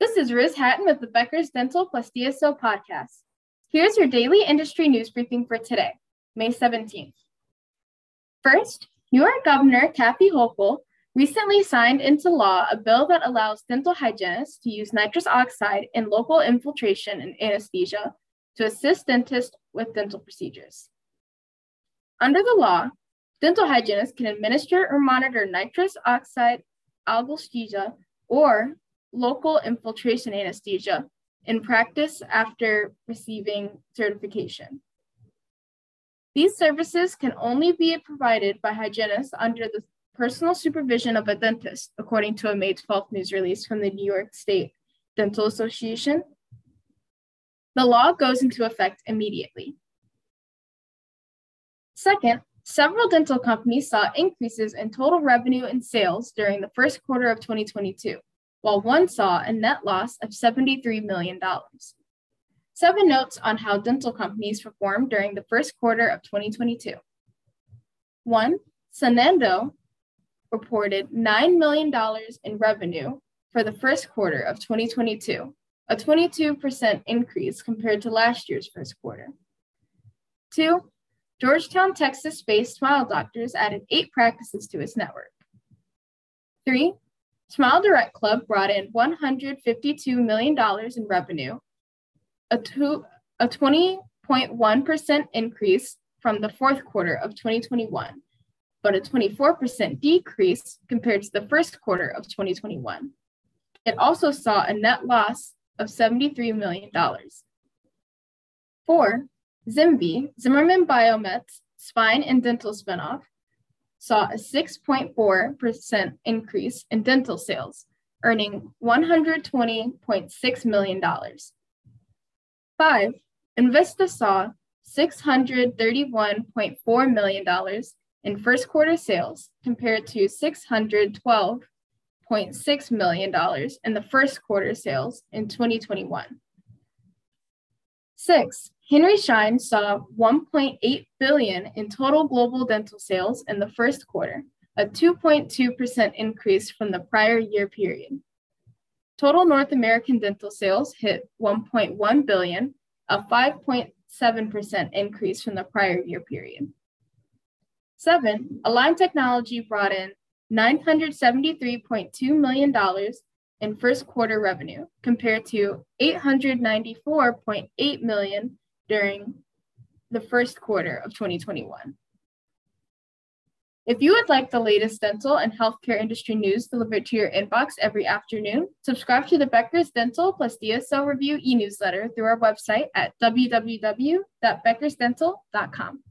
This is Riz Hatton with the Becker's Dental plus DSO podcast. Here's your daily industry news briefing for today, May 17th. First, New York Governor Kathy Hochul recently signed into law a bill that allows dental hygienists to use nitrous oxide in local infiltration and anesthesia to assist dentists with dental procedures. Under the law, dental hygienists can administer or monitor nitrous oxide analgesia or local infiltration anesthesia in practice after receiving certification. These services can only be provided by hygienists under the personal supervision of a dentist, according to a May 12th news release from the New York State Dental Association. The law goes into effect immediately. Second, several dental companies saw increases in total revenue and sales during the first quarter of 2022, while one saw a net loss of $73 million. Seven notes on how dental companies performed during the first quarter of 2022. One, Sonendo reported $9 million in revenue for the first quarter of 2022, a 22% increase compared to last year's first quarter. Two, Georgetown, Texas based Smile Doctors added eight practices to its network. Three, Smile Direct Club brought in $152 million in revenue, a, two, a 20.1% increase from the fourth quarter of 2021, but a 24% decrease compared to the first quarter of 2021. It also saw a net loss of $73 million. Four, ZimVie, Zimmerman Biomet's spine and dental spinoff, saw a 6.4% increase in dental sales, earning $120.6 million. Five, Envista saw $631.4 million in first quarter sales compared to $612.6 million in the first quarter sales in 2021. Six, Henry Schein saw 1.8 billion in total global dental sales in the first quarter, a 2.2% increase from the prior year period. Total North American dental sales hit 1.1 billion, a 5.7% increase from the prior year period. Seven, Align Technology brought in $973.2 million in first quarter revenue compared to 894.8 million during the first quarter of 2021. If you would like the latest dental and healthcare industry news delivered to your inbox every afternoon, subscribe to the Becker's Dental plus DSO Review e newsletter through our website at www.beckersdental.com.